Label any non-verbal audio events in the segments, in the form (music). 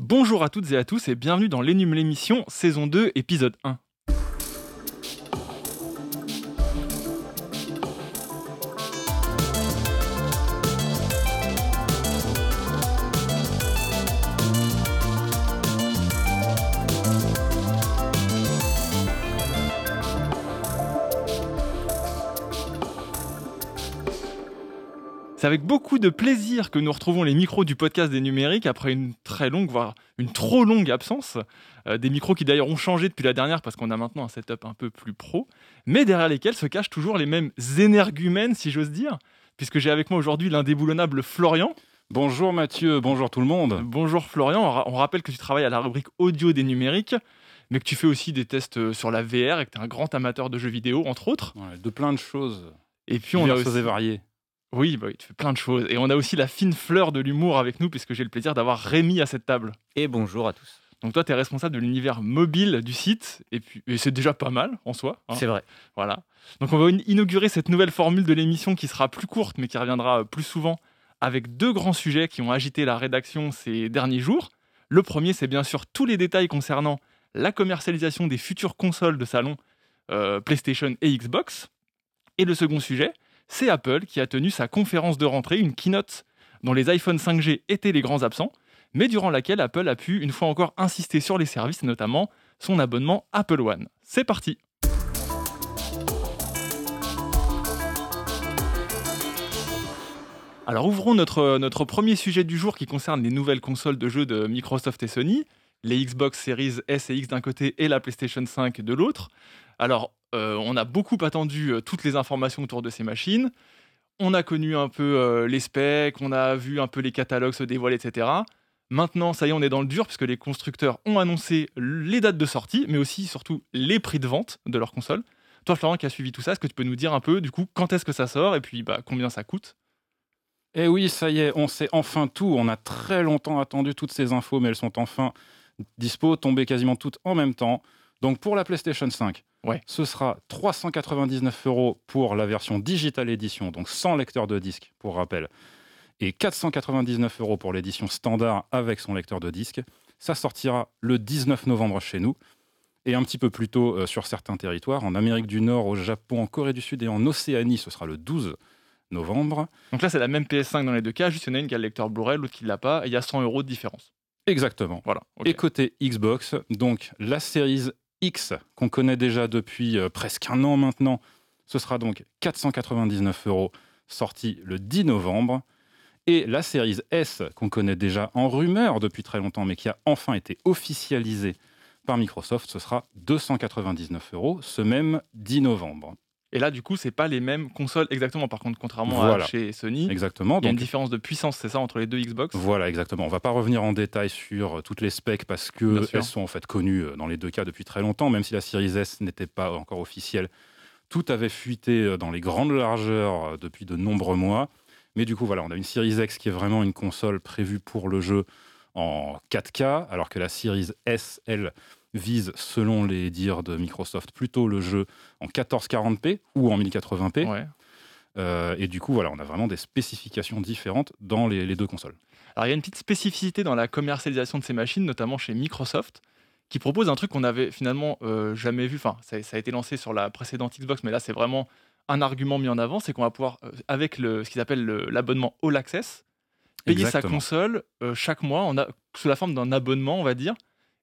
Bonjour à toutes et à tous et bienvenue dans l'Énum l'émission saison 2 épisode 1. Avec beaucoup de plaisir que nous retrouvons les micros du podcast des numériques après une très longue, voire une trop longue absence. Euh, des micros qui d'ailleurs ont changé depuis la dernière parce qu'on a maintenant un setup un peu plus pro, mais derrière lesquels se cachent toujours les mêmes énergumènes, si j'ose dire, puisque j'ai avec moi aujourd'hui l'indéboulonnable Florian. Bonjour Mathieu, bonjour tout le monde. Bonjour Florian, on rappelle que tu travailles à la rubrique audio des numériques, mais que tu fais aussi des tests euh, sur la VR et que tu es un grand amateur de jeux vidéo, entre autres. Ouais, de plein de choses. Et puis on a aussi... variées. Oui, bah, tu fais plein de choses. Et on a aussi la fine fleur de l'humour avec nous, puisque j'ai le plaisir d'avoir Rémi à cette table. Et bonjour à tous. Donc toi, tu es responsable de l'univers mobile du site, et puis c'est déjà pas mal en soi. hein. C'est vrai. Voilà. Donc on va inaugurer cette nouvelle formule de l'émission qui sera plus courte, mais qui reviendra plus souvent, avec deux grands sujets qui ont agité la rédaction ces derniers jours. Le premier, c'est bien sûr tous les détails concernant la commercialisation des futures consoles de salon euh, PlayStation et Xbox. Et le second sujet, c'est Apple qui a tenu sa conférence de rentrée, une keynote dont les iPhone 5G étaient les grands absents, mais durant laquelle Apple a pu une fois encore insister sur les services, notamment son abonnement Apple One. C'est parti Alors ouvrons notre, notre premier sujet du jour qui concerne les nouvelles consoles de jeux de Microsoft et Sony, les Xbox Series S et X d'un côté et la PlayStation 5 de l'autre. Alors, on a beaucoup attendu euh, toutes les informations autour de ces machines. On a connu un peu euh, les specs, on a vu un peu les catalogues se dévoiler, etc. Maintenant, ça y est, on est dans le dur puisque les constructeurs ont annoncé les dates de sortie, mais aussi surtout les prix de vente de leurs consoles. Toi, Florent, qui a suivi tout ça, est-ce que tu peux nous dire un peu, du coup, quand est-ce que ça sort et puis bah, combien ça coûte? Eh oui, ça y est, on sait enfin tout. On a très longtemps attendu toutes ces infos, mais elles sont enfin dispo, tombées quasiment toutes en même temps. Donc pour la PlayStation 5, ouais. ce sera 399 euros pour la version Digital Edition, donc sans lecteur de disque, pour rappel, et 499 euros pour l'édition standard avec son lecteur de disque. Ça sortira le 19 novembre chez nous, et un petit peu plus tôt euh, sur certains territoires, en Amérique du Nord, au Japon, en Corée du Sud et en Océanie, ce sera le 12 novembre. Donc là, c'est la même PS5 dans les deux cas, juste il y en a une qui a le lecteur Blu-ray, l'autre qui ne l'a pas, et il y a 100 euros de différence. Exactement. Voilà. Okay. Et côté Xbox, donc la Series X, qu'on connaît déjà depuis euh, presque un an maintenant, ce sera donc 499 euros, sorti le 10 novembre. Et la Series S, qu'on connaît déjà en rumeur depuis très longtemps, mais qui a enfin été officialisée par Microsoft, ce sera 299 euros, ce même 10 novembre. Et là, du coup, c'est pas les mêmes consoles exactement. Par contre, contrairement voilà. à chez Sony, exactement. il y a une différence de puissance, c'est ça, entre les deux Xbox? Voilà, exactement. On va pas revenir en détail sur toutes les specs parce que elles sont en fait connues dans les deux cas depuis très longtemps, même si la Series S n'était pas encore officielle. Tout avait fuité dans les grandes largeurs depuis de nombreux mois. Mais du coup, voilà, on a une Series X qui est vraiment une console prévue pour le jeu en 4K, alors que la Series S, elle, vise, selon les dires de Microsoft, plutôt le jeu en 1440p ou en 1080p. Ouais. Euh, et du coup, voilà, on a vraiment des spécifications différentes dans les, les, deux consoles. Alors, il y a une petite spécificité dans la commercialisation de ces machines, notamment chez Microsoft, qui propose un truc qu'on avait finalement euh, jamais vu. Enfin, ça, ça, a été lancé sur la précédente Xbox, mais là, c'est vraiment un argument mis en avant, c'est qu'on va pouvoir, euh, avec le, ce qu'ils appellent l'abonnement All Access, payer Exactement. sa console chaque mois on a, sous la forme d'un abonnement, on va dire.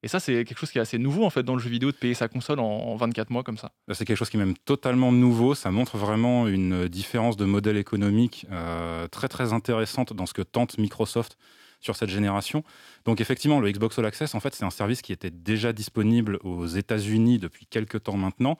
Et ça, c'est quelque chose qui est assez nouveau en fait dans le jeu vidéo de payer sa console en, en 24 mois comme ça. C'est quelque chose qui est même totalement nouveau. Ça montre vraiment une différence de modèle économique euh, très très intéressante dans ce que tente Microsoft sur cette génération. Donc effectivement, le Xbox All Access, en fait, c'est un service qui était déjà disponible aux États-Unis depuis quelques temps maintenant,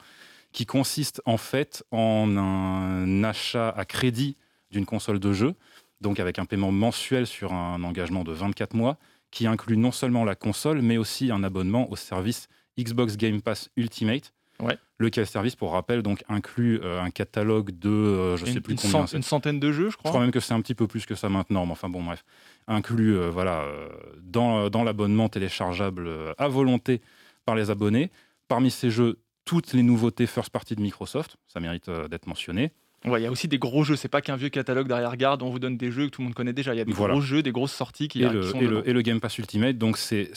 qui consiste en fait en un achat à crédit d'une console de jeu, donc avec un paiement mensuel sur un engagement de 24 mois qui inclut non seulement la console, mais aussi un abonnement au service Xbox Game Pass Ultimate. Ouais. Lequel service, pour rappel, donc inclut euh, un catalogue de, euh, je une, sais plus une combien, cent, une centaine de jeux, je crois. Je crois même que c'est un petit peu plus que ça maintenant, mais enfin bon, bref, inclus euh, voilà dans, dans l'abonnement téléchargeable euh, à volonté par les abonnés. Parmi ces jeux, toutes les nouveautés first party de Microsoft, ça mérite euh, d'être mentionné. Ouais, il y a aussi des gros jeux. C'est pas qu'un vieux catalogue derrière-garde. On vous donne des jeux que tout le monde connaît déjà. Il y a des Voilà. gros jeux, des grosses sorties qui, et, qui le, sont et, le, et le Game Pass Ultimate. Donc, c'est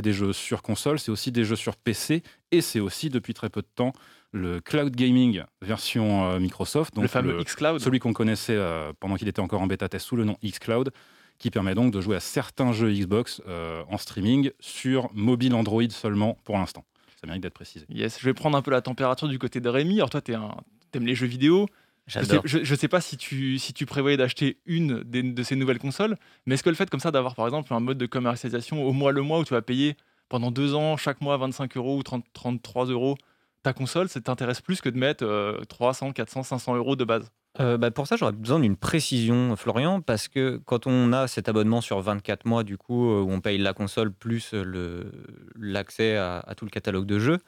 des jeux sur console, c'est aussi des jeux sur PC, et c'est aussi depuis très peu de temps le cloud gaming version euh, Microsoft. Donc le fameux xCloud. celui qu'on connaissait euh, pendant qu'il était encore en bêta test sous le nom xCloud, qui permet donc de jouer à certains jeux Xbox euh, en streaming sur mobile Android seulement pour l'instant. Ça mérite d'être précisé. Yes, je vais prendre un peu la température du côté de Rémi. Alors toi, tu aimes les jeux vidéo. Je sais, J'adore. je, je sais pas si tu, si tu prévoyais d'acheter une des- de ces nouvelles consoles, mais est-ce que le fait comme ça d'avoir par exemple un mode de commercialisation au mois le mois où tu vas payer pendant deux ans, chaque mois 25 euros ou 30, 33 euros ta console, ça t'intéresse plus que de mettre euh, 300, 400, 500 euros de base? Euh, bah, pour ça, j'aurais besoin d'une précision, Florian, parce que quand on a cet abonnement sur 24 mois, du coup, euh, où on paye la console plus euh, l'accès à, à tout le catalogue de jeux,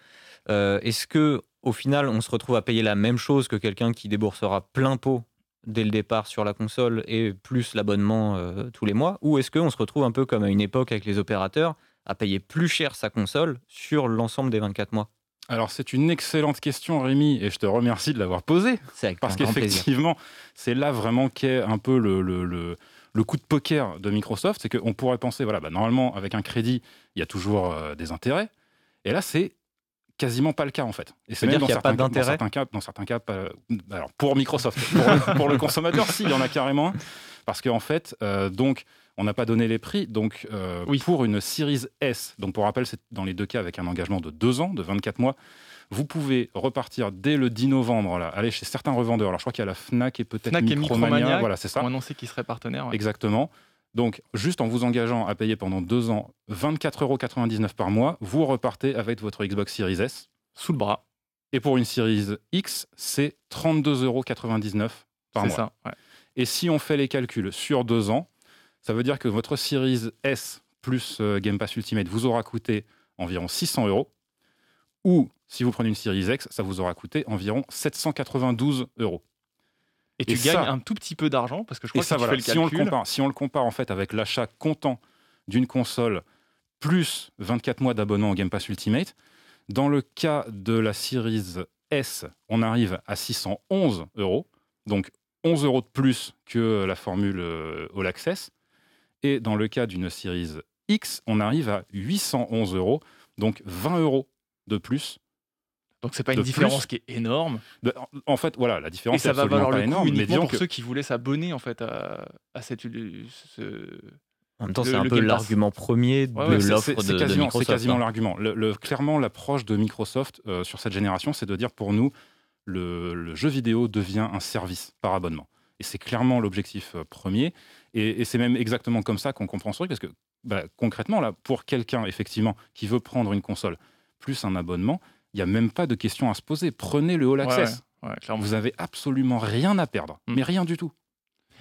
euh, est-ce que au final, on se retrouve à payer la même chose que quelqu'un qui déboursera plein pot dès le départ sur la console et plus l'abonnement euh, tous les mois, ou est-ce qu'on se retrouve un peu comme à une époque avec les opérateurs à payer plus cher sa console sur l'ensemble des 24 mois? Alors, c'est une excellente question, Rémi, et je te remercie de l'avoir posée. Parce qu'effectivement, c'est là vraiment qu'est un peu le, le- le- le coup de poker de Microsoft. C'est qu'on pourrait penser, voilà, bah, normalement, avec un crédit, il y a toujours euh, des intérêts. Et là, c'est quasiment pas le cas, en fait. Et c'est même dans qu'il y a certains, pas cas- dans certains cas, dans certains cas, pas- alors pour Microsoft, pour le, pour le consommateur, (laughs) si, il y en a carrément un. Parce qu'en fait, euh, donc, on n'a pas donné les prix. Donc, euh, Oui. pour une Series S, donc pour rappel, c'est dans les deux cas avec un engagement de deux ans, de 24 mois, vous pouvez repartir dès le 10 novembre, là, aller chez certains revendeurs. Alors, je crois qu'il y a la Fnac et peut-être Micromania. Micromania Voilà, c'est ça. ont annoncé qu'ils seraient partenaires. ouais. Exactement. Donc, juste en vous engageant à payer pendant deux ans 24,99 euros par mois, vous repartez avec votre Xbox Series S. Sous le bras, Et pour une Series X, c'est 32,99 euros par c'est mois. ça. ouais. Et si on fait les calculs sur deux ans, ça veut dire que votre Series S plus euh, Game Pass Ultimate vous aura coûté environ 600 euros. Ou si vous prenez une Series X, ça vous aura coûté environ 792 euros. Et tu Et gagnes ça- un tout petit peu d'argent parce que je crois Et que ça, si tu voilà, fais le si on le compare, si on le compare en fait avec l'achat comptant d'une console plus 24 mois d'abonnement au Game Pass Ultimate, dans le cas de la Series S, on arrive à 611 euros, donc 11 euros de plus que la formule euh, All Access. Et dans le cas d'une Series X, on arrive à 811 euros, donc 20 euros de plus. Donc c'est pas une plus. différence qui est énorme. De- en fait, voilà, la Et différence est ça va absolument valoir pas le coup énorme, uniquement pour que ceux qui voulaient s'abonner en fait à, à cette, ce- En même temps, c'est un peu l'argument premier de Ouais, ouais, c'est- l'offre de, Microsoft. C'est quasiment hein. l'argument. Le, le- clairement, l'approche de Microsoft euh, sur cette génération, c'est de dire pour nous, le, le jeu vidéo devient un service par abonnement. Et c'est clairement l'objectif euh, premier. Et, et c'est même exactement comme ça qu'on comprend ce truc, parce que bah, concrètement, là, pour quelqu'un, effectivement, qui veut prendre une console plus un abonnement, il n'y a même pas de question à se poser. Prenez le All Access. ouais. Vous avez absolument rien à perdre, Mm. mais rien du tout.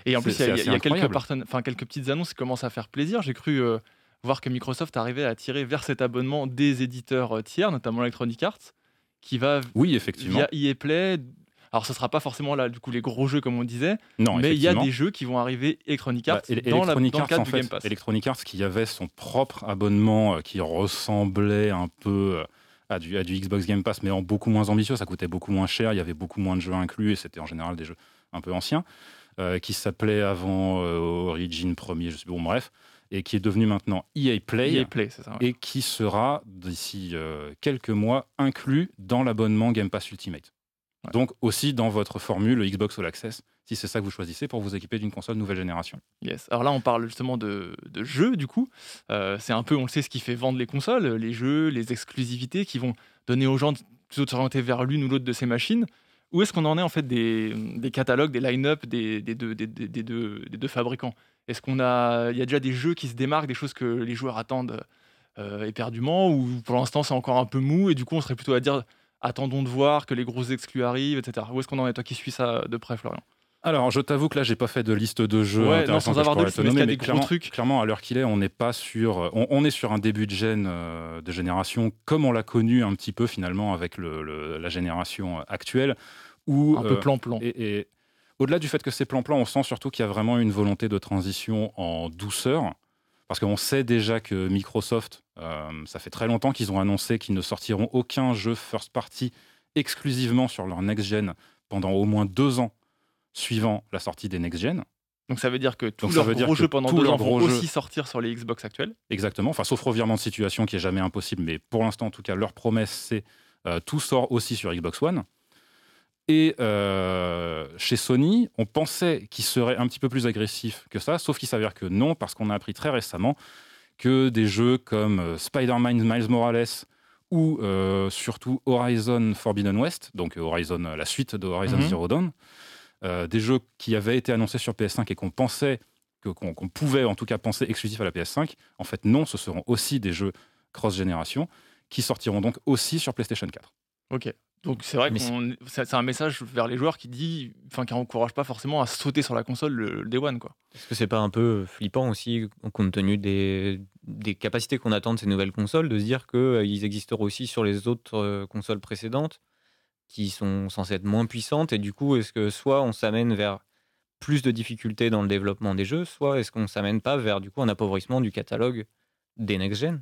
Et en plus, il y a, y quelques, enfin, petites annonces qui commencent à faire plaisir. J'ai cru euh, voir que Microsoft arrivait à tirer vers cet abonnement des éditeurs euh, tiers, notamment Electronic Arts, qui va Oui, effectivement. via EA Play. Alors, ce sera pas forcément là, du coup, les gros jeux comme on disait, Non, mais il y a des jeux qui vont arriver Electronic Arts Bah, dans, la- le Arts, cadre du fait, Game Pass. Electronic Arts qui avait son propre abonnement euh, qui ressemblait un peu à du, à du Xbox Game Pass, mais en beaucoup moins ambitieux. Ça coûtait beaucoup moins cher, il y avait beaucoup moins de jeux inclus et c'était en général des jeux un peu anciens, euh, qui s'appelait avant euh, Origin premier, je sais pas, bon, bref, et qui est devenu maintenant EA Play. EA Play, c'est ça. ouais. Et qui sera d'ici euh, quelques mois inclus dans l'abonnement Game Pass Ultimate. Ouais. Donc aussi dans votre formule Xbox All Access, si c'est ça que vous choisissez pour vous équiper d'une console nouvelle génération. Yes. Alors là, on parle justement de, de jeux, du coup. Euh, c'est un peu, on le sait, ce qui fait vendre les consoles, les jeux, les exclusivités qui vont donner aux gens plutôt de s'orienter vers l'une ou l'autre de ces machines. Où est-ce qu'on en est en fait des, des catalogues, des line-up des, des deux, des deux, des deux fabricants? Est-ce qu'on a, il y a déjà des jeux qui se démarquent, des choses que les joueurs attendent euh, éperdument, ou pour l'instant c'est encore un peu mou et du coup on serait plutôt à dire attendons de voir que les grosses exclus arrivent, etc. Où est-ce qu'on en est? Toi qui suis ça de près, Florian Alors, je t'avoue que là, j'ai pas fait de liste de jeux Ouais, non, sans avoir de liste, te mais clairement, trucs clairement, à l'heure qu'il est, on n'est pas sur, on, on est sur un début de gène euh, de génération comme on l'a connu un petit peu finalement avec le- le- la génération actuelle, où Un peu euh, plan-plan. et, et au-delà du fait que c'est plan-plan, on sent surtout qu'il y a vraiment une volonté de transition en douceur. Parce qu'on sait déjà que Microsoft, euh, ça fait très longtemps qu'ils ont annoncé qu'ils ne sortiront aucun jeu first party exclusivement sur leur next-gen pendant au moins deux ans suivant la sortie des next-gen. Donc ça veut dire que tous leurs gros jeux pendant deux ans vont aussi sortir sur les Xbox actuels Exactement, enfin sauf revirement de situation qui est jamais impossible, mais pour l'instant en tout cas leur promesse c'est euh, tout sort aussi sur Xbox One. Et euh, chez Sony, on pensait qu'ils seraient un petit peu plus agressifs que ça, sauf qu'il s'avère que non, parce qu'on a appris très récemment que des jeux comme euh, Spider-Man Miles Morales ou surtout Horizon Forbidden West, donc Horizon, la suite de Horizon mhm. Zero Dawn, des jeux qui avaient été annoncés sur PS5 et qu'on pensait, qu'on pouvait en tout cas penser exclusifs à la PS5, en fait non, ce seront aussi des jeux cross-génération qui sortiront donc aussi sur PlayStation 4. Ok. Donc c'est vrai que c'est un message vers les joueurs qui dit, enfin qui encourage pas forcément à sauter sur la console le, Day One quoi. Est-ce que c'est pas un peu flippant aussi compte tenu des, des capacités qu'on attend de ces nouvelles consoles de se dire qu'ils euh, existeront aussi sur les autres euh, consoles précédentes? Qui sont censées être moins puissantes et du coup est-ce que soit on s'amène vers plus de difficultés dans le développement des jeux, soit est-ce qu'on s'amène pas vers du coup un appauvrissement du catalogue des next-gen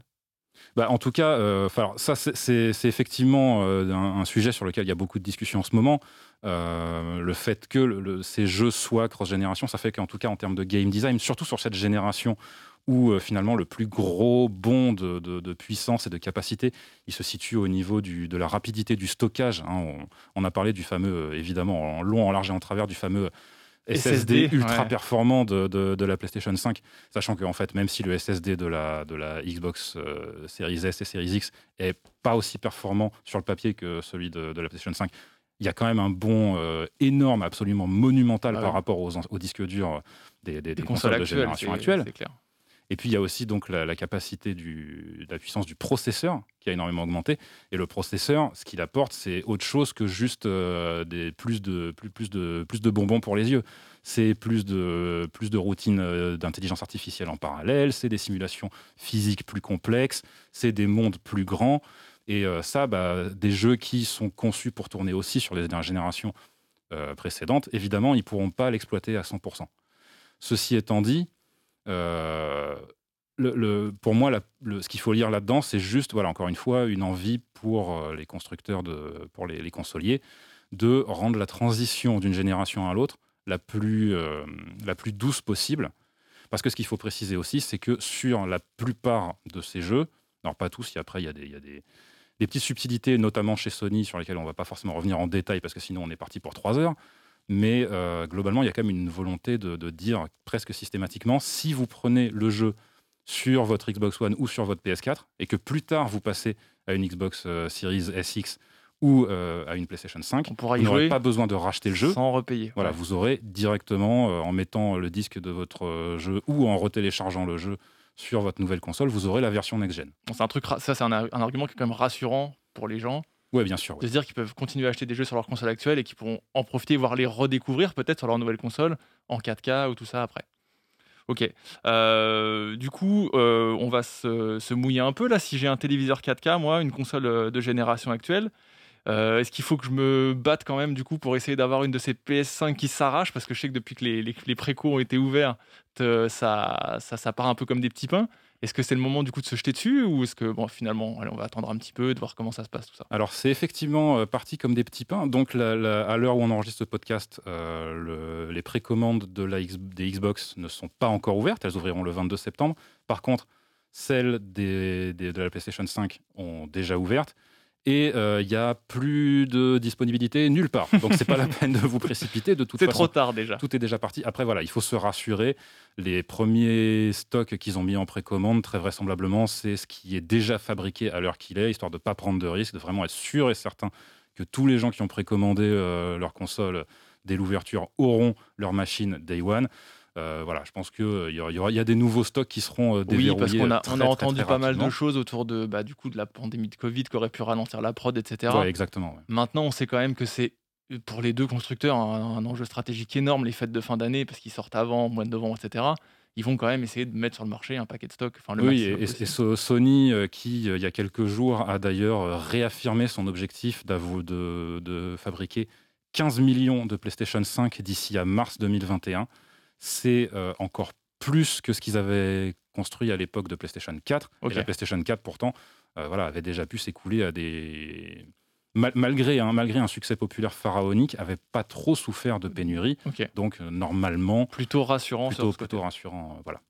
bah, en tout cas, euh, ça c'est effectivement euh, un, sujet sur lequel il y a beaucoup de discussions en ce moment. Euh, le fait que ces jeux soient cross-génération, ça fait qu'en tout cas en termes de game design, surtout sur cette génération où finalement le plus gros bond de, puissance et de capacité, il se situe au niveau de la rapidité du stockage. Hein. On, on, a parlé du fameux, évidemment, en long, en large et en travers, du fameux SSD, ultra performant de, la PlayStation 5, sachant qu'en fait, même si le SSD de la, de la Xbox euh, Series S et Series X est pas aussi performant sur le papier que celui de, la PlayStation 5, il y a quand même un bond euh, énorme, absolument monumental ah par rapport aux, disques durs des, des, consoles, de génération actuelle. Clair. Et puis il y a aussi donc la, capacité du, la puissance du processeur qui a énormément augmenté. Et le processeur, ce qu'il apporte, c'est autre chose que juste euh, des, plus, de, plus, plus, de, plus de bonbons pour les yeux. C'est plus de, plus de routines euh, d'intelligence artificielle en parallèle, c'est des simulations physiques plus complexes, c'est des mondes plus grands. Et euh, ça, bah, des jeux qui sont conçus pour tourner aussi sur les dernières générations précédentes, évidemment, ils ne pourront pas l'exploiter à 100%. Ceci étant dit, euh, pour moi, ce qu'il faut lire là-dedans, c'est juste, voilà, encore une fois, une envie pour euh, les constructeurs, pour les, consoliers, de rendre la transition d'une génération à l'autre la plus, euh, la plus douce possible. Parce que ce qu'il faut préciser aussi, c'est que sur la plupart de ces jeux, alors pas tous, après il y a, des, y a des, petites subtilités, notamment chez Sony, sur lesquelles on ne va pas forcément revenir en détail, parce que sinon on est parti pour trois heures. Mais euh, globalement, il y a quand même une volonté de, dire presque systématiquement, si vous prenez le jeu sur votre Xbox One ou sur votre PS4, et que plus tard vous passez à une Xbox euh, Series SX ou euh, à une PlayStation 5, vous n'aurez pas besoin de racheter le jeu. Sans repayer. Voilà, vous aurez directement, en mettant le disque de votre jeu ou en retéléchargeant le jeu sur votre nouvelle console, vous aurez la version next-gen. c'est un truc, ça c'est un, un, argument qui est quand même rassurant pour les gens oui, bien sûr. De se dire qu'ils peuvent continuer à acheter des jeux sur leur console actuelle et qu'ils pourront en profiter, voire les redécouvrir peut-être sur leur nouvelle console en 4K ou tout ça après. Ok. Euh, du coup, euh, on va se, mouiller un peu là. Si j'ai un téléviseur 4K, moi, une console euh, de génération actuelle, est-ce qu'il faut que je me batte quand même du coup pour essayer d'avoir une de ces PS5 qui s'arrachent Parce que je sais que depuis que les, les, précos ont été ouverts, ça, ça, ça part un peu comme des petits pains. Est-ce que c'est le moment du coup de se jeter dessus ou est-ce que bon, finalement, on va attendre un petit peu, de voir comment ça se passe tout ça? Alors c'est effectivement euh, parti comme des petits pains. Donc à l'heure où on enregistre ce podcast, euh, les précommandes de la des Xbox ne sont pas encore ouvertes. Elles ouvriront le 22 septembre. Par contre, celles des, de la PlayStation 5 ont déjà ouvertes et euh, il n'y a plus de disponibilité nulle part. Donc c'est pas la (laughs) peine de vous précipiter. De toute c'est trop tard déjà. Tout est déjà parti. Après voilà, il faut se rassurer. Les premiers stocks qu'ils ont mis en précommande, très vraisemblablement, c'est ce qui est déjà fabriqué à l'heure qu'il est, histoire de ne pas prendre de risques, de vraiment être sûr et certain que tous les gens qui ont précommandé euh, leur console dès l'ouverture auront leur machine Day One. Euh, voilà, je pense qu'il euh, y, aura, y a des nouveaux stocks qui seront déverrouillés. Oui, parce qu'on a, on a entendu pas mal de choses autour de, bah, du coup, de la pandémie de Covid qui aurait pu ralentir la prod, etc. Ouais, exactement. Maintenant, on sait quand même que c'est pour les deux constructeurs un, enjeu stratégique énorme, les fêtes de fin d'année, parce qu'ils sortent avant, mois de novembre, etc. Ils vont quand même essayer de mettre sur le marché un paquet de stocks. Enfin, oui, et, Sony, euh, qui, il y a quelques jours, a d'ailleurs réaffirmé son objectif de, de fabriquer 15 millions de PlayStation 5 d'ici à mars 2021 c'est euh, encore plus que ce qu'ils avaient construit à l'époque de PlayStation 4. Et la PlayStation 4, pourtant, euh, voilà, avait déjà pu s'écouler à des, malgré, hein, malgré un succès populaire pharaonique, avait pas trop souffert de pénurie. Donc normalement, plutôt rassurant. Plutôt, plutôt rassurant, voilà.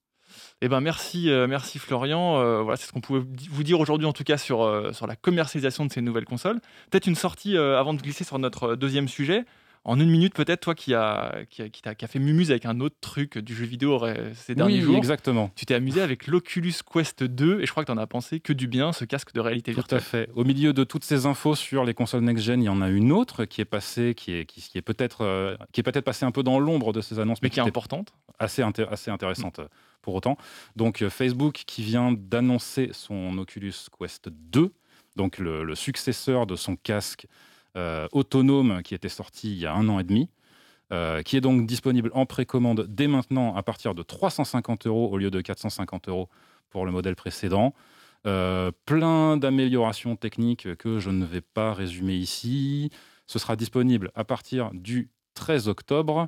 Eh ben merci, merci Florian. voilà, c'est ce qu'on pouvait vous dire aujourd'hui en tout cas sur, sur la commercialisation de ces nouvelles consoles. Peut-être une sortie avant de glisser sur notre deuxième sujet en une minute peut-être, toi qui a, qui, a, qui, a, fait mumuse avec un autre truc du jeu vidéo ces derniers jours. exactement. Tu t'es amusé avec l'Oculus Quest 2 et je crois que tu en as pensé que du bien, ce casque de réalité virtuelle. Tout à fait. Au milieu de toutes ces infos sur les consoles next-gen, il y en a une autre qui est passée, qui est, qui, est peut-être euh, qui est peut-être passée un peu dans l'ombre de ces annonces. Mais, qui est importante. Assez, assez intéressante euh, pour autant. Donc euh, Facebook qui vient d'annoncer son Oculus Quest 2, donc le successeur de son casque euh, autonome qui était sorti il y a un an et demi. Euh, qui est donc disponible en précommande dès maintenant à partir de 350 euros au lieu de 450 euros pour le modèle précédent. Euh, plein d'améliorations techniques que je ne vais pas résumer ici. Ce sera disponible à partir du 13 octobre.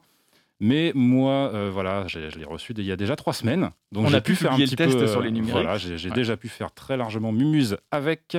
Mais moi, voilà, je l'ai reçu il y a déjà trois semaines. Donc On a pu, faire un petit le test sur les numériques. Voilà, j'ai déjà pu faire très largement Mumuse avec.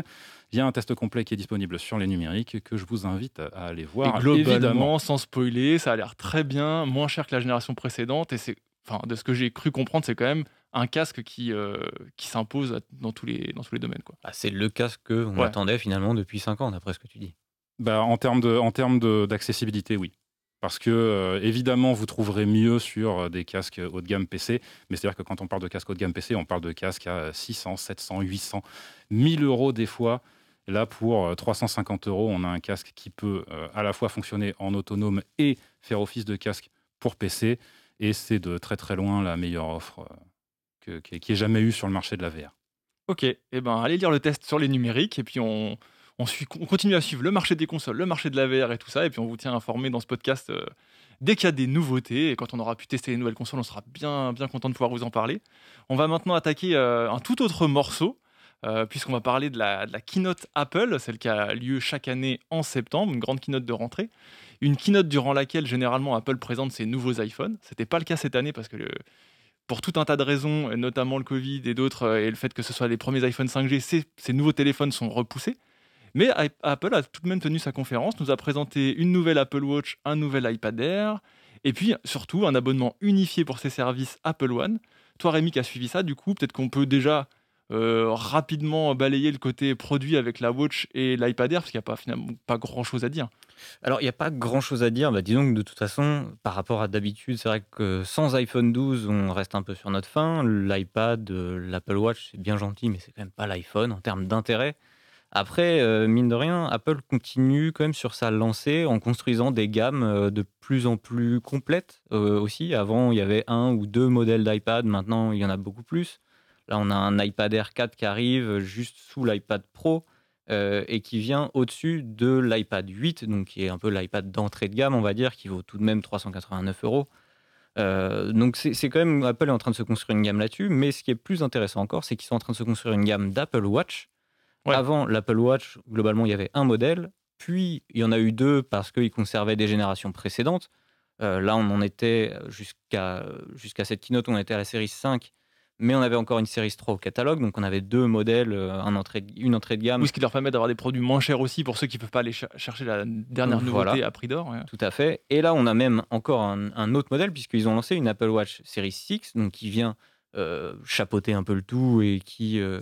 Il y a un test complet qui est disponible sur les numériques que je vous invite à aller voir. Et globalement, évidemment. sans spoiler, ça a l'air très bien, moins cher que la génération précédente. Et c'est, enfin, de ce que j'ai cru comprendre, c'est quand même un casque qui, euh, qui s'impose dans tous les, dans tous les domaines. Quoi. Ah, c'est le casque qu'on attendait finalement depuis 5 ans, d'après ce que tu dis. Bah, en termes, de, en termes d'accessibilité, oui. Parce que, euh, évidemment, vous trouverez mieux sur euh, des casques haut de gamme PC. Mais c'est-à-dire que quand on parle de casque haut de gamme PC, on parle de casques à 600, 700, 800, 1000 euros des fois. Là, pour 350 euh, euros, on a un casque qui peut à la fois fonctionner en autonome et faire office de casque pour PC. Et c'est de très très loin la meilleure offre euh, qui ait jamais eu sur le marché de la VR. Ok, et eh ben, allez lire le test sur les numériques et puis on, on, continue à suivre le marché des consoles, le marché de la VR et tout ça. Et puis on vous tient informé dans ce podcast dès qu'il y a des nouveautés. Et quand on aura pu tester les nouvelles consoles, on sera bien, content de pouvoir vous en parler. On va maintenant attaquer un tout autre morceau. Euh, puisqu'on va parler de la, keynote Apple, celle qui a lieu chaque année en septembre, une grande keynote de rentrée. Une keynote durant laquelle généralement Apple présente ses nouveaux iPhones. Ce n'était pas le cas cette année parce que pour tout un tas de raisons, notamment le Covid et d'autres, euh, et le fait que ce soit les premiers iPhone 5G, ces, nouveaux téléphones sont repoussés. Mais Apple a tout de même tenu sa conférence, nous a présenté une nouvelle Apple Watch, un nouvel iPad Air, et puis surtout un abonnement unifié pour ses services Apple One. Toi Rémi qui a suivi ça, du coup, peut-être qu'on peut déjà euh, rapidement balayer le côté produit avec la Watch et l'iPad Air, parce qu'il n'y a pas, finalement pas grand-chose à dire. Alors, il n'y a pas grand-chose à dire. Bah, disons que de toute façon, par rapport à d'habitude, c'est vrai que sans iPhone 12, on reste un peu sur notre fin. L'iPad, euh, l'Apple Watch, c'est bien gentil, mais c'est quand même pas l'iPhone en termes d'intérêt. Après, euh, mine de rien, Apple continue quand même sur sa lancée en construisant des gammes de plus en plus complètes aussi. Avant, il y avait un ou deux modèles d'iPad, maintenant, il y en a beaucoup plus. Là, on a un iPad Air 4 qui arrive juste sous l'iPad Pro euh, et qui vient au-dessus de l'iPad 8, donc qui est un peu l'iPad d'entrée de gamme, on va dire, qui vaut tout de même 389 euros. Euh, donc c'est quand même Apple est en train de se construire une gamme là-dessus, mais ce qui est plus intéressant encore, c'est qu'ils sont en train de se construire une gamme d'Apple Watch. Avant l'Apple Watch, globalement, il y avait un modèle, puis il y en a eu deux parce qu'ils conservaient des générations précédentes. Euh, là, on en était jusqu'à jusqu'à cette keynote, on était à la série 5 mais on avait encore une série 3 au catalogue, donc on avait deux modèles, euh, un entrée, une entrée de gamme. Oui, ce qui leur permet d'avoir des produits moins chers aussi pour ceux qui ne peuvent pas aller chercher la dernière nouveauté à prix d'or. Tout à fait. Et là, on a même encore un, autre modèle, puisqu'ils ont lancé une Apple Watch série 6, donc qui vient euh, chapeauter un peu le tout et qui, euh,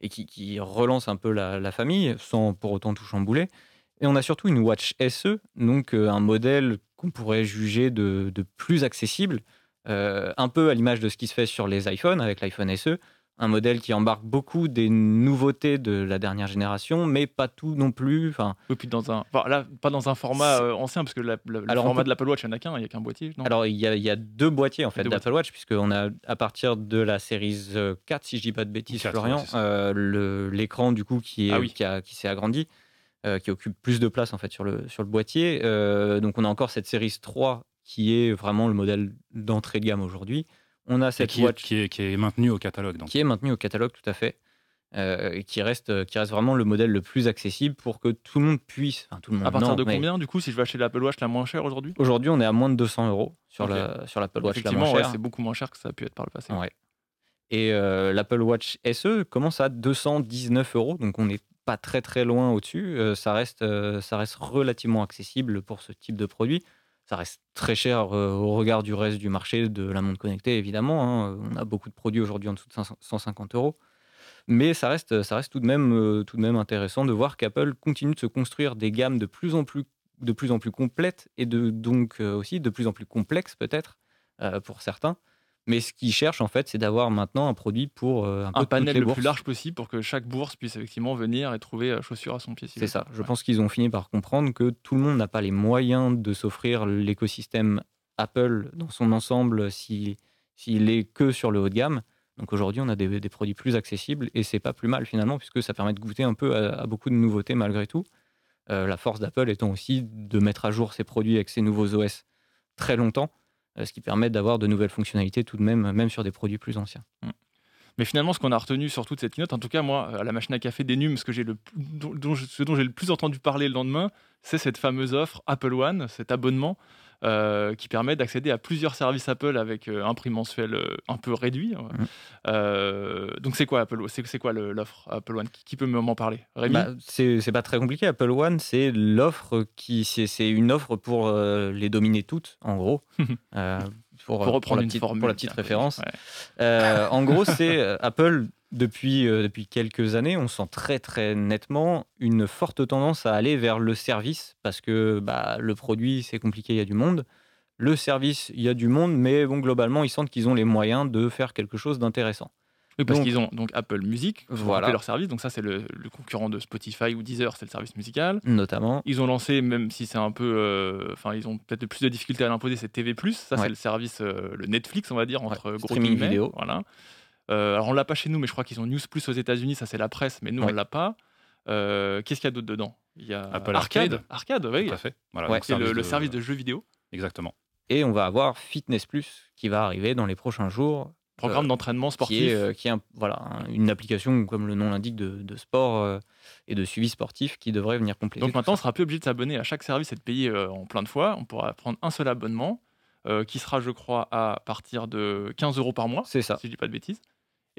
et qui, relance un peu la, famille, sans pour autant tout chambouler. Et on a surtout une Watch SE, donc un modèle qu'on pourrait juger de, de plus accessible euh, un peu à l'image de ce qui se fait sur les iPhones avec l'iPhone SE, un modèle qui embarque beaucoup des nouveautés de la dernière génération, mais pas tout non plus. Enfin, dans un, là, pas dans un format euh, ancien, parce que le format de l'Apple Watch, il n'y en a qu'un, il n'y a qu'un boîtier. alors, il y, a, deux boîtiers en fait d'Apple Watch, puisqu'on a à partir de la série 4, si je dis pas de bêtises, Florian, euh, l'écran du coup qui ah qui, s'est agrandi. qui occupe plus de place en fait sur le, sur le boîtier. donc on a encore cette série 3 qui est vraiment le modèle d'entrée de gamme aujourd'hui. On a cette qui, watch qui, est, qui est maintenu au catalogue. Qui est maintenu au catalogue, tout à fait. Euh, qui, reste, qui reste vraiment le modèle le plus accessible pour que tout le monde puisse. Enfin, tout le monde, à partir de combien, du coup, si je vais acheter l'Apple Watch la moins chère aujourd'hui? Aujourd'hui, on est à moins de 200 euros sur la sur l'Apple Watch la moins chère. c'est beaucoup moins cher que ça a pu être par le passé. Ouais. Et euh, l'Apple Watch SE commence à 219 euros, donc on est pas très très loin au-dessus. ça, reste, ça reste relativement accessible pour ce type de produit. Ça reste très cher au regard du reste du marché de la montre connectée, évidemment. Hein. On a beaucoup de produits aujourd'hui en dessous de 150 euros. Mais ça reste, ça reste tout, de même, tout de même intéressant de voir qu'Apple continue de se construire des gammes de plus en plus, de plus, en plus complètes et de, donc aussi de plus en plus complexes peut-être pour certains mais ce qu'ils cherchent, en fait, c'est d'avoir maintenant un produit pour euh, un, panel le plus large possible pour que chaque bourse puisse effectivement venir et trouver euh, chaussure à son pied. c'est ça. Je pense qu'ils ont fini par comprendre que tout le monde n'a pas les moyens de s'offrir l'écosystème Apple dans son ensemble s'il est que sur le haut de gamme. Donc aujourd'hui, on a des, produits plus accessibles et c'est pas plus mal finalement puisque ça permet de goûter un peu à, beaucoup de nouveautés malgré tout. Euh, la force d'Apple étant aussi de mettre à jour ses produits avec ses nouveaux OS très longtemps ce qui permet d'avoir de nouvelles fonctionnalités tout de même, même sur des produits plus anciens. Mm. Mais finalement, ce qu'on a retenu sur toute cette keynote, en tout cas moi, à la machine à café d'Enum, ce, ce dont j'ai le plus entendu parler le lendemain, c'est cette fameuse offre Apple One, cet abonnement euh, qui permet d'accéder à plusieurs services Apple avec euh, un prix mensuel euh, un peu réduit. Mmh. donc c'est quoi Apple C'est quoi l'offre Apple One? Qui, peut m'en parler? Rémi? Bah, C'est pas très compliqué. Apple One, c'est l'offre qui c'est une offre pour les dominer toutes, en gros. (laughs) pour, reprendre une petite, pour la petite référence. en gros, c'est Apple depuis, euh, depuis quelques années, on sent très très nettement une forte tendance à aller vers le service parce que bah, le produit c'est compliqué, il y a du monde. Le service, il y a du monde, mais bon, globalement, ils sentent qu'ils ont les moyens de faire quelque chose d'intéressant. Oui, parce qu'ils ont donc Apple Music, voilà. leur service. Donc ça, c'est le, concurrent de Spotify ou Deezer, c'est le service musical. Notamment. Ils ont lancé, même si c'est un peu, euh, enfin, ils ont peut-être plus de difficultés à l'imposer, c'est TV+. Ça, c'est le service, euh, le Netflix, on va dire, entre gros streaming vidéo. Voilà. Euh, alors on l'a pas chez nous, mais je crois qu'ils ont News Plus aux États-Unis, ça c'est la presse, mais nous on l'a pas. Euh, qu'est-ce qu'il y a d'autre dedans? Il y a Apple Arcade. Arcade, oui. Tout fait. c'est le, service de jeux vidéo. Exactement. Et on va avoir Fitness Plus qui va arriver dans les prochains jours. Programme euh, d'entraînement sportif. Qui est, qui voilà, une application, comme le nom l'indique, de, sport et de suivi sportif qui devrait venir compléter. Donc maintenant, on sera plus obligé de s'abonner à chaque service et de payer en plein de fois. On pourra prendre un seul abonnement qui sera, je crois, à partir de 15 euros par mois. C'est ça. Si je dis pas de bêtises.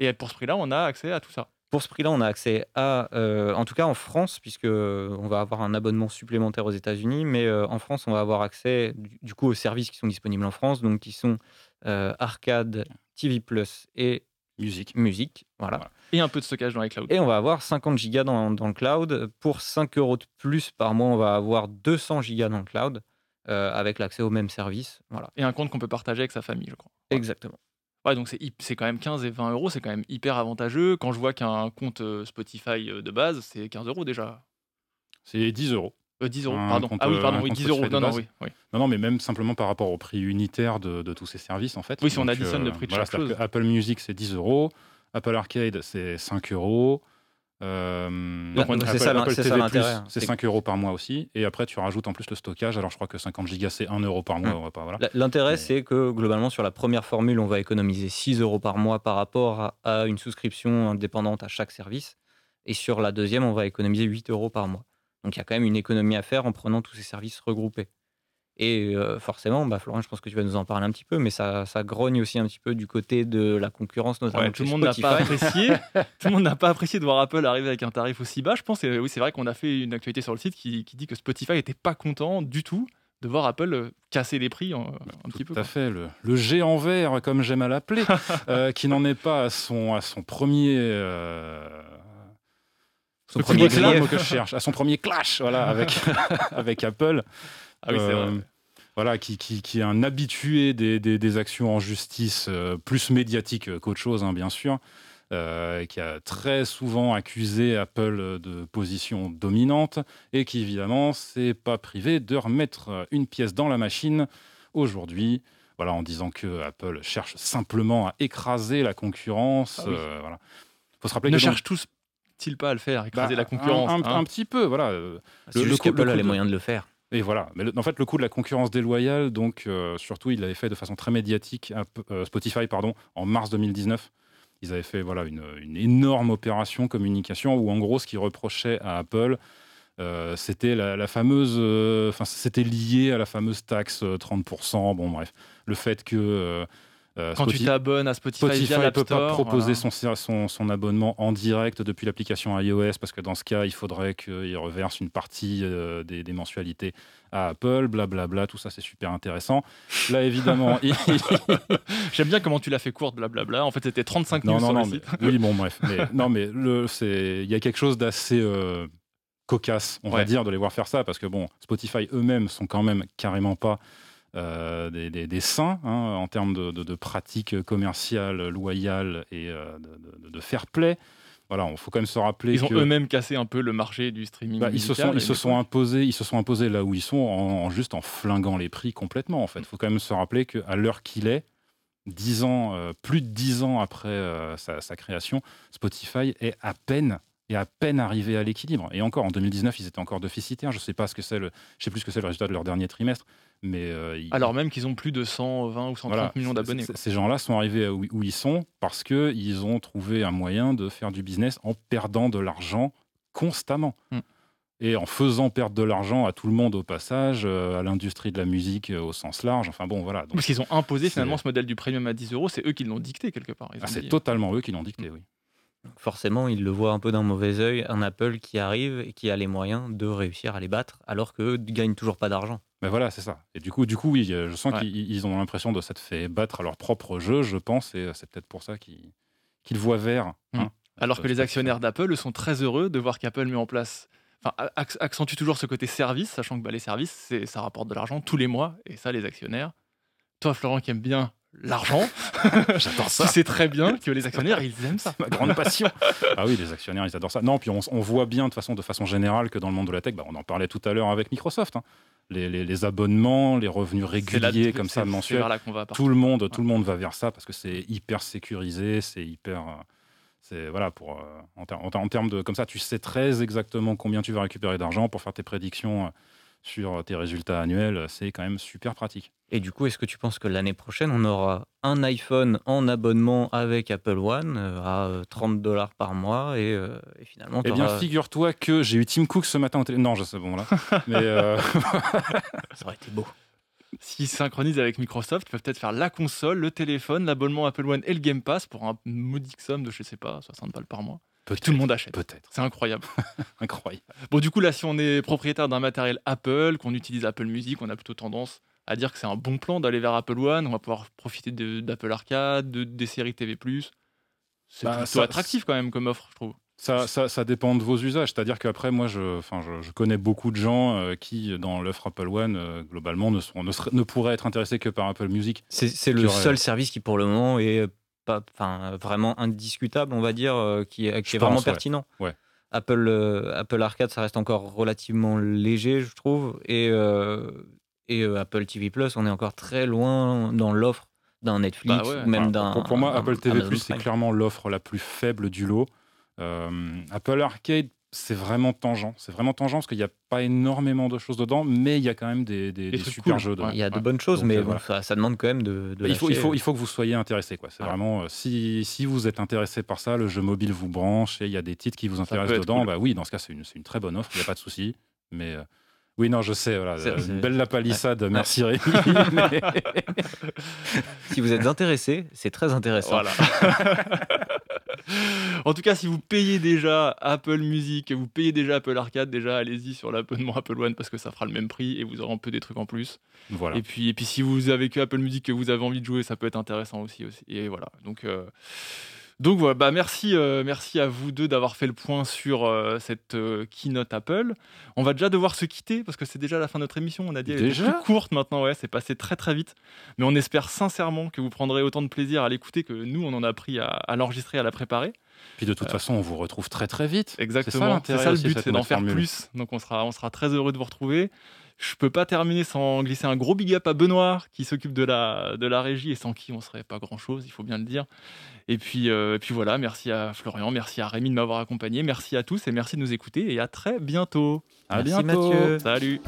Et pour ce prix-là, on a accès à tout ça. Pour ce prix-là, on a accès à, euh, en tout cas en France, puisque on va avoir un abonnement supplémentaire aux États-Unis, mais euh, en France, on va avoir accès du, coup aux services qui sont disponibles en France, donc qui sont euh, Arcade, TV Plus et musique. Musique, voilà. Et un peu de stockage dans les clouds. Et on va avoir 50 gigas dans, dans, le cloud. Pour 5 euros de plus par mois, on va avoir 200 gigas dans le cloud avec l'accès au même service. Voilà. Et un compte qu'on peut partager avec sa famille, je crois. Exactement. Ouais, donc c'est quand même 15 et 20 euros, c'est quand même hyper avantageux. Quand je vois qu'un compte euh, Spotify euh, de base, c'est 15 euros déjà. C'est 10 euros. 10 euh, euros, pardon. ah oui, pardon, oui, 10 euros. Non, non, oui, non, non, mais même simplement par rapport au prix unitaire de, de tous ces services, en fait. Oui, si on additionne le prix de chaque chose. Apple Music, c'est 10 euros. Apple Arcade, c'est 5 euros. Euh, c'est ça, l'intérêt. C'est 5 euros par mois aussi. Et après, tu rajoutes en plus le stockage. Alors, je crois que 50 gigas, c'est 1 euro par mois. Voilà. L'intérêt, c'est que globalement, sur la première formule, on va économiser 6 euros par mois par rapport à, une souscription indépendante à chaque service. Et sur la deuxième, on va économiser 8 euros par mois. Donc, il y a quand même une économie à faire en prenant tous ces services regroupés. Et euh, forcément, bah, Florent, je pense que tu vas nous en parler un petit peu, mais ça, ça grogne aussi un petit peu du côté de la concurrence, notamment tout le monde n'a pas apprécié. (laughs) tout le monde n'a pas apprécié de voir Apple arriver avec un tarif aussi bas. Je pense, et oui, c'est vrai qu'on a fait une actualité sur le site qui, qui dit que Spotify n'était pas content du tout de voir Apple euh, casser les prix un, petit peu. Tout à fait, le, le, géant vert, comme j'aime à l'appeler, (laughs) euh, qui n'en est pas à son, à son premier. son premier clash que je cherche, à son premier clash, voilà, avec, (laughs) avec Apple. Ah oui, c'est vrai voilà, qui, qui, est un habitué des, des, actions en justice euh, plus médiatiques qu'autre chose, hein, bien sûr, euh, qui a très souvent accusé Apple de position dominante et qui, évidemment, s'est pas privé de remettre une pièce dans la machine aujourd'hui. Voilà, en disant que Apple cherche simplement à écraser la concurrence. Ah euh, voilà. Faut se rappeler ne cherche tous-ils pas à le faire, écraser bah, la concurrence un, hein petit peu, voilà. C'est juste qu'Apple a les moyens de le faire. Et voilà. Mais en fait, le coup de la concurrence déloyale, donc euh, surtout, il l'avait fait de façon très médiatique, euh, Spotify, pardon, en mars 2019. Ils avaient fait voilà une, énorme opération communication où en gros, ce qu'ils reprochaient à Apple, euh, c'était la, fameuse, enfin, c'était lié à la fameuse taxe 30%. Bon, bref, le fait que Euh, Quand tu t'abonnes à Spotify, Spotify ne peut pas proposer son, son, son, abonnement en direct depuis l'application iOS parce que dans ce cas, il faudrait qu'il reverse une partie euh, des, mensualités à Apple, blablabla, bla bla, tout ça c'est super intéressant. Là évidemment, (laughs) j'aime bien comment tu l'as fait courte, blablabla. Bla, bla. En fait, c'était 35 minutes sur non, le site. oui, bon bref, (laughs) mais non mais il y a quelque chose d'assez euh, cocasse, on va dire, de les voir faire ça parce que bon, Spotify eux-mêmes sont quand même carrément pas euh, des, des, saints hein, en termes de, pratiques commerciales loyales et euh, de, fair play. Voilà, il faut quand même se rappeler. Ils ont eux-mêmes cassé un peu le marché du streaming. Bah, ils se sont, ils se sont imposés, ils se sont imposés là où ils sont en, juste en flinguant les prix complètement. En fait, il faut quand même se rappeler qu'à l'heure qu'il est, 10 ans, euh, plus de 10 ans après sa, sa, création, Spotify est à peine et à peine arrivé à l'équilibre. Et encore, en 2019, ils étaient encore déficitaires. Je ne sais pas ce que c'est le, je sais plus ce que c'est le résultat de leur dernier trimestre, mais euh, alors même qu'ils ont plus de 120 ou 130 millions d'abonnés. Ces gens-là sont arrivés où, où, ils sont parce que ils ont trouvé un moyen de faire du business en perdant de l'argent constamment. Hmm. Et en faisant perdre de l'argent à tout le monde au passage, euh, à l'industrie de la musique euh, au sens large. Enfin bon, voilà. Parce qu'ils ont imposé finalement ce modèle du premium à 10 euros, c'est eux qui l'ont dicté quelque part. Ah, c'est totalement eux qui l'ont dicté, hmm. oui forcément, ils le voient un peu d'un mauvais œil, un Apple qui arrive et qui a les moyens de réussir à les battre, alors qu'eux ne gagnent toujours pas d'argent. Mais voilà, c'est ça. Et du coup, du coup, oui, je sens qu'ils ont l'impression de s'être fait battre à leur propre jeu, je pense, et c'est peut-être pour ça qu'ils voient vert. Hein. Mmh. Alors que les actionnaires d'Apple sont très heureux de voir qu'Apple met en place, enfin, accentue toujours ce côté service, sachant que bah, les services, ça rapporte de l'argent tous les mois, et ça, les actionnaires. Toi, Florent, qui aime bien l'argent. (laughs) J'adore ça. tu sais très bien que les actionnaires, ils aiment ça. (laughs) Ma grande passion. ah oui, les actionnaires, ils adorent ça. Non, puis on, voit bien de façon, de façon générale que dans le monde de la tech, bah, on en parlait tout à l'heure avec Microsoft. Hein. Les, abonnements, les revenus réguliers comme ça mensuels. tout le monde, tout le monde va vers ça parce que c'est hyper sécurisé, c'est hyper. Euh, c'est voilà pour euh, en, termes de comme ça, tu sais très exactement combien tu vas récupérer d'argent pour faire tes prédictions euh, sur tes résultats annuels, c'est quand même super pratique. Et du coup, est-ce que tu penses que l'année prochaine, on aura un iPhone en abonnement avec Apple One euh, à 30 euh, dollars par mois et, euh, finalement Eh bien, figure-toi que j'ai eu Tim Cook ce matin au télé. Non, je sais bon là. Mais (laughs) Ça aurait été beau. S'ils synchronisent avec Microsoft, ils peuvent peut-être faire la console, le téléphone, l'abonnement Apple One et le Game Pass pour un modique somme de, je sais pas, 60 balles par mois. Tout le monde achète. Peut-être. C'est incroyable. (laughs) incroyable. Bon, du coup, là, si on est propriétaire d'un matériel Apple, qu'on utilise Apple Music, on a plutôt tendance à dire que c'est un bon plan d'aller vers Apple One. On va pouvoir profiter d'Apple Arcade, de, des séries TV. C'est bah, plutôt attractif quand même comme offre, je trouve. Ça, ça, ça, dépend de vos usages. C'est-à-dire qu'après, moi, je, je, je, connais beaucoup de gens euh, qui, dans l'offre Apple One, euh, globalement, ne, sont, ne, ne, pourraient être intéressés que par Apple Music. C'est le seul service qui, pour le moment, est pas, vraiment indiscutable, on va dire, euh, qui, est vraiment pertinent. Ouais. Apple, Apple Arcade, ça reste encore relativement léger, je trouve. Et, et Apple TV Plus, on est encore très loin dans l'offre d'un Netflix bah même d'un. Pour, moi, Apple TV Plus, c'est clairement l'offre la plus faible du lot. Apple Arcade c'est vraiment tangent. C'est vraiment tangent parce qu'il n'y a pas énormément de choses dedans, mais il y a quand même des, super jeux dedans. Il y a de bonnes choses, mais euh, ça, demande quand même de. il, faut, il, faut, il faut que vous soyez intéressé. C'est vraiment, euh, si, si vous êtes intéressé par ça, le jeu mobile vous branche et il y a des titres qui vous intéressent dedans, bah oui, dans ce cas, c'est une, une, très bonne offre, il n'y a pas de souci. Mais. Oui, non, je sais, voilà, une belle la palissade, merci Rémi. (laughs) si vous êtes intéressé, c'est très intéressant. Voilà. (laughs) en tout cas, si vous payez déjà Apple Music vous payez déjà Apple Arcade, déjà allez-y sur l'abonnement Apple One parce que ça fera le même prix et vous aurez un peu des trucs en plus. Voilà. Et puis, et puis si vous avez que Apple Music que vous avez envie de jouer, ça peut être intéressant aussi. aussi. Et voilà. Donc. Euh, donc voilà, bah merci, euh, merci à vous deux d'avoir fait le point sur euh, cette keynote Apple. On va déjà devoir se quitter parce que c'est déjà la fin de notre émission. On a dit déjà plus courte maintenant, ouais, c'est passé très très vite. Mais on espère sincèrement que vous prendrez autant de plaisir à l'écouter que nous on en a pris à, l'enregistrer, à la préparer. Puis de toute façon, on vous retrouve très très vite. Exactement. C'est ça, le but, c'est d'en faire plus. Donc on sera, on sera très heureux de vous retrouver. Je peux pas terminer sans glisser un gros big up à Benoît qui s'occupe de la, de la régie et sans qui on serait pas grand chose, il faut bien le dire. Et puis, euh, et puis voilà, merci à Florian, merci à Rémi de m'avoir accompagné, merci à tous et merci de nous écouter et à très bientôt. À bientôt. Mathieu. Salut.